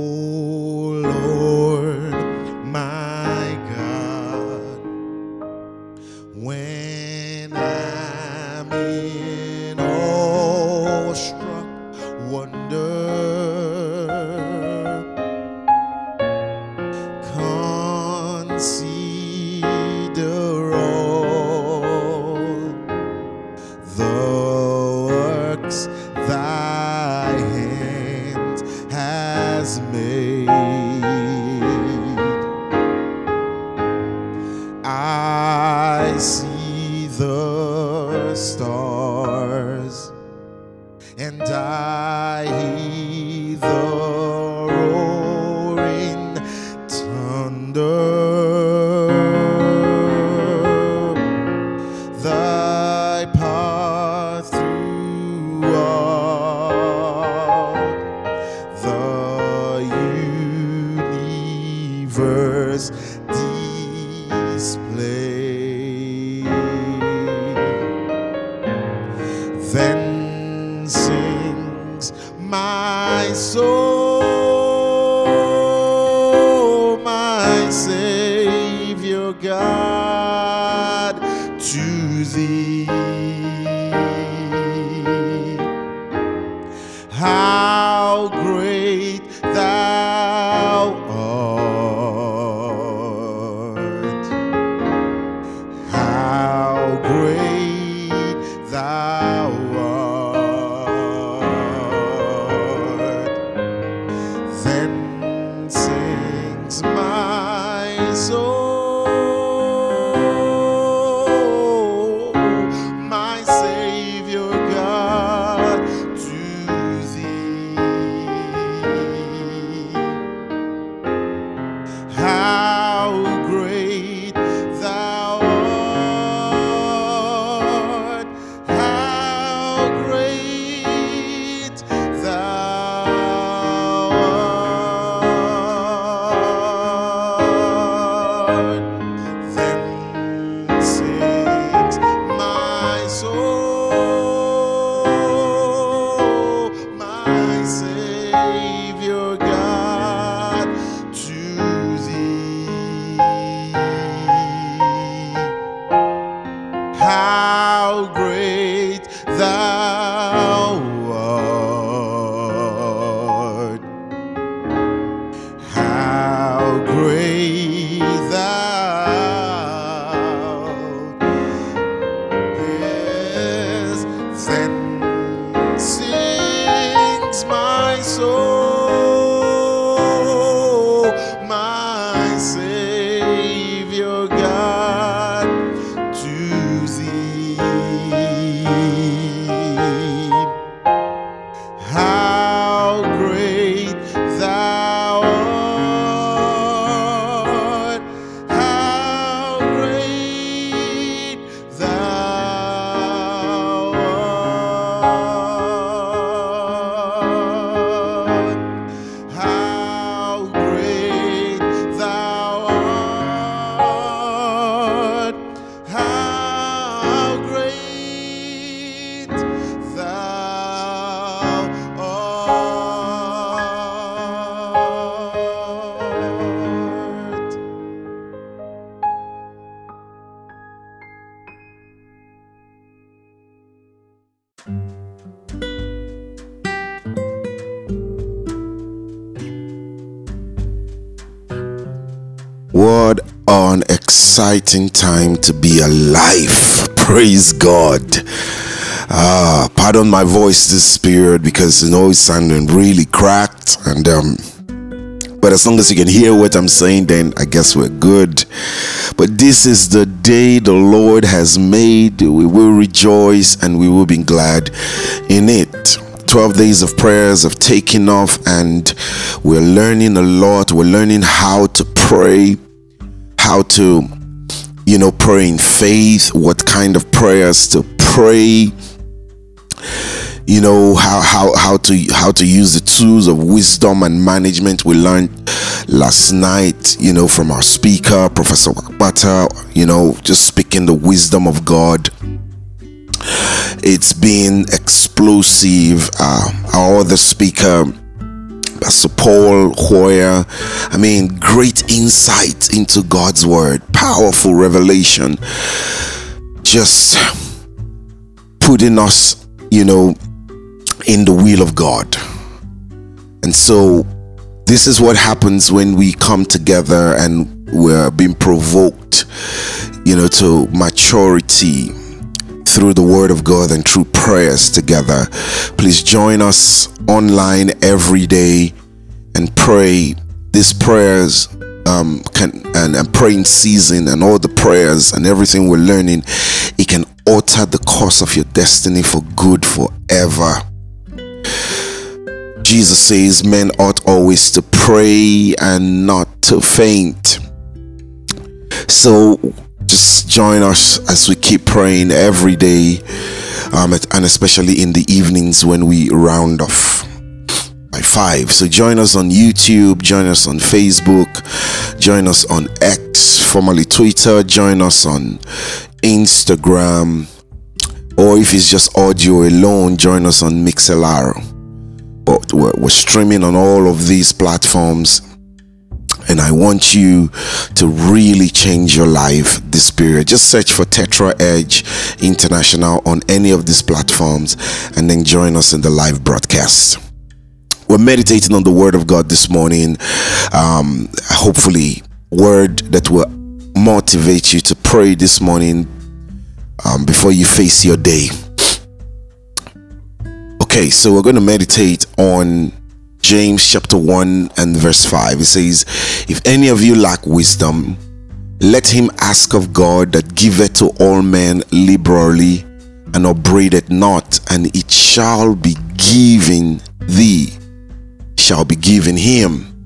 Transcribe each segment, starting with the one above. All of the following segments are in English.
Oh. has made. What exciting time to be alive. Praise God. Uh, pardon my voice this period because you know it's sounding really cracked and um but as long as you can hear what I'm saying, then I guess we're good. But this is the day the Lord has made. We will rejoice and we will be glad in it. 12 days of prayers have taken off, and we're learning a lot. We're learning how to pray, how to, you know, pray in faith, what kind of prayers to pray you know how how how to how to use the tools of wisdom and management. We learned last night you know from our speaker professor Wakbata you know just speaking the wisdom of God. It's been explosive. Uh, our other speaker Pastor Paul Hoyer. I mean, great insight into God's word, powerful revelation, just putting us, you know, in the will of God. And so, this is what happens when we come together and we're being provoked, you know, to maturity through the Word of God and through prayers together. Please join us online every day and pray. These prayers um, can and, and praying season and all the prayers and everything we're learning, it can alter the course of your destiny for good forever. Jesus says men ought always to pray and not to faint. So just join us as we keep praying every day, um, and especially in the evenings when we round off by five. So join us on YouTube, join us on Facebook, join us on X, formerly Twitter, join us on Instagram, or if it's just audio alone, join us on MixLR but we're, we're streaming on all of these platforms and I want you to really change your life this period. Just search for Tetra Edge International on any of these platforms and then join us in the live broadcast. We're meditating on the Word of God this morning. Um, hopefully, word that will motivate you to pray this morning um, before you face your day. Okay, so we're going to meditate on James chapter 1 and verse 5. It says, If any of you lack wisdom, let him ask of God that giveth to all men liberally and upbraideth not, and it shall be given thee, shall be given him.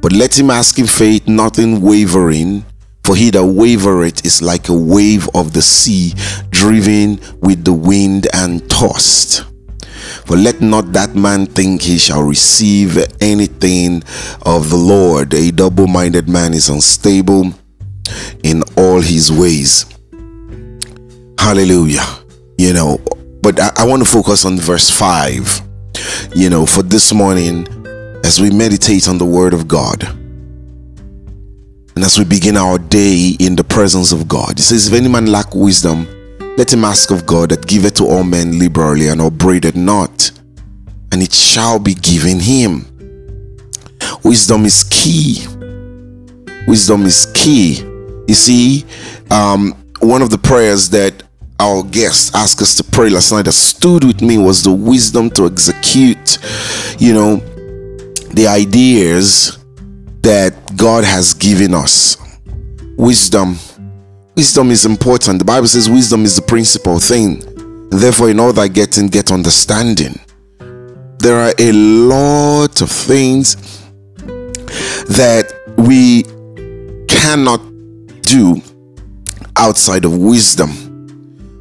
But let him ask in faith, not in wavering, for he that wavereth is like a wave of the sea, driven with the wind and tossed. For let not that man think he shall receive anything of the Lord. A double minded man is unstable in all his ways. Hallelujah. You know, but I, I want to focus on verse 5. You know, for this morning, as we meditate on the Word of God. And as we begin our day in the presence of God, it says, If any man lack wisdom, let him ask of God that giveth to all men liberally and upbraideth not, and it shall be given him. Wisdom is key. Wisdom is key. You see, um, one of the prayers that our guest asked us to pray last night that stood with me was the wisdom to execute, you know, the ideas that God has given us. Wisdom Wisdom is important. The Bible says wisdom is the principal thing. Therefore, in all that getting, get understanding. There are a lot of things that we cannot do outside of wisdom.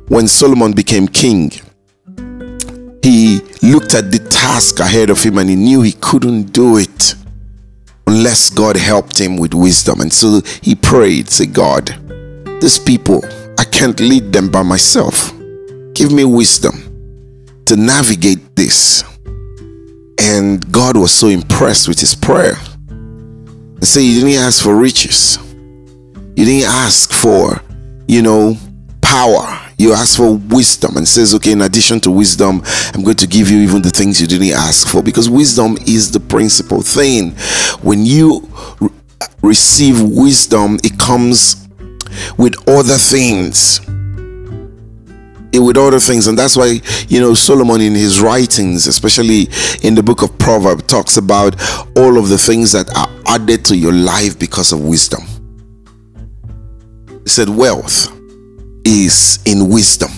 When Solomon became king, he looked at the task ahead of him and he knew he couldn't do it unless God helped him with wisdom. And so he prayed, say, God, these people, I can't lead them by myself. Give me wisdom to navigate this. And God was so impressed with his prayer. And say, You didn't ask for riches, you didn't ask for, you know, power. You asked for wisdom and says, Okay, in addition to wisdom, I'm going to give you even the things you didn't ask for because wisdom is the principal thing. When you re- receive wisdom, it comes with other things. With other things. And that's why you know solomon in his writings especially in the book of proverbs talks about all of the things that are added to your life because of wisdom. He said wealth is in wisdom.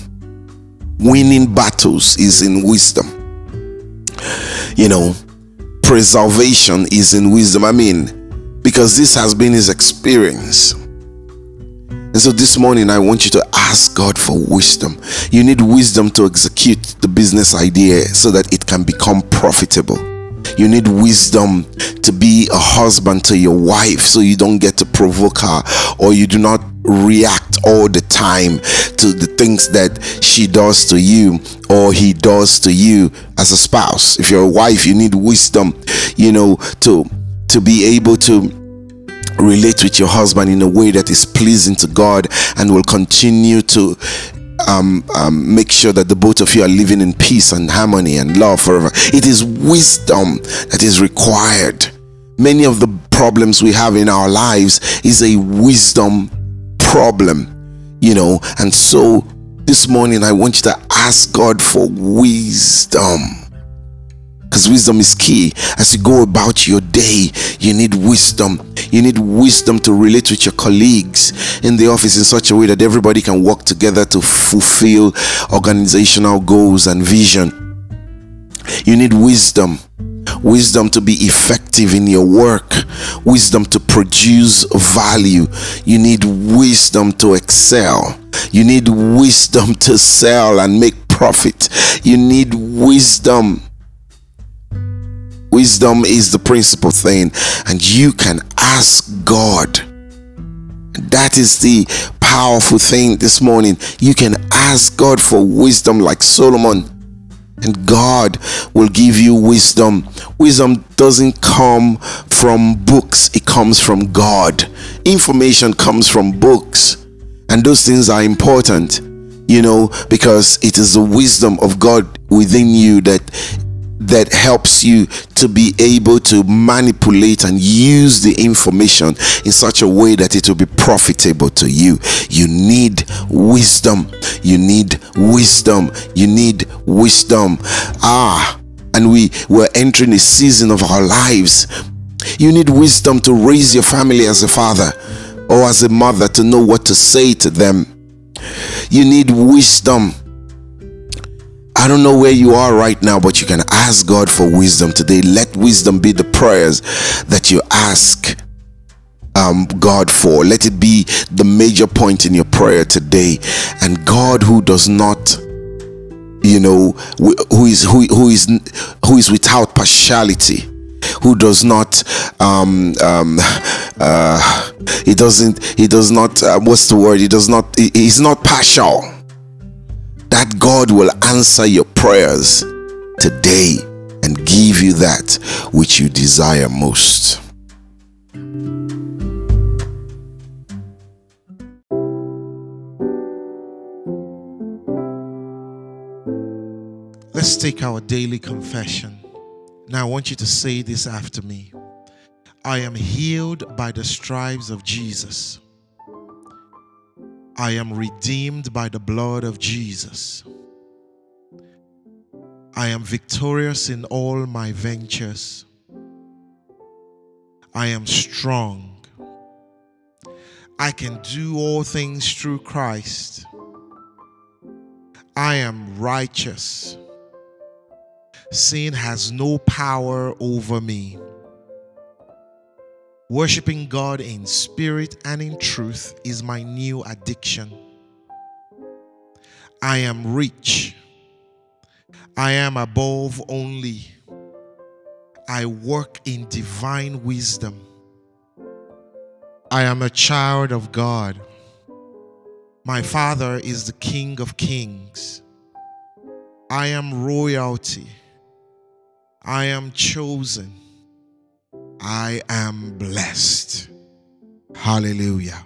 Winning battles is in wisdom. You know preservation is in wisdom. I mean because this has been his experience and so this morning, I want you to ask God for wisdom. You need wisdom to execute the business idea so that it can become profitable. You need wisdom to be a husband to your wife so you don't get to provoke her or you do not react all the time to the things that she does to you or he does to you as a spouse. If you're a wife, you need wisdom, you know, to to be able to relate with your husband in a way that is pleasing to God and will continue to um, um, make sure that the both of you are living in peace and harmony and love forever. It is wisdom that is required. Many of the problems we have in our lives is a wisdom problem, you know, and so this morning I want you to ask God for wisdom because wisdom is key as you go about your day you need wisdom you need wisdom to relate with your colleagues in the office in such a way that everybody can work together to fulfill organizational goals and vision you need wisdom wisdom to be effective in your work, wisdom to produce value. You need wisdom to excel. You need wisdom to sell and make profit. You need wisdom Wisdom is the principal thing, and you can ask God. That is the powerful thing this morning. You can ask God for wisdom like Solomon, and God will give you wisdom. Wisdom doesn't come from books, it comes from God. Information comes from books, and those things are important, you know, because it is the wisdom of God within you that that helps you to be able to manipulate and use the information in such a way that it will be profitable to you. You need wisdom. You need wisdom. You need wisdom. Ah, and we were entering a season of our lives. You need wisdom to raise your family as a father or as a mother to know what to say to them. You need wisdom I don't know where you are right now, but you can ask God for wisdom today. Let wisdom be the prayers that you ask um, God for. Let it be the major point in your prayer today. And God, who does not, you know, who is who, who is who is without partiality, who does not um um uh he doesn't he does not uh, what's the word he does not he, he's not partial that God will answer your prayers today and give you that which you desire most. Let's take our daily confession. Now, I want you to say this after me I am healed by the stripes of Jesus. I am redeemed by the blood of Jesus. I am victorious in all my ventures. I am strong. I can do all things through Christ. I am righteous. Sin has no power over me. Worshipping God in spirit and in truth is my new addiction. I am rich. I am above only. I work in divine wisdom. I am a child of God. My Father is the King of Kings. I am royalty. I am chosen. I am blessed. Hallelujah.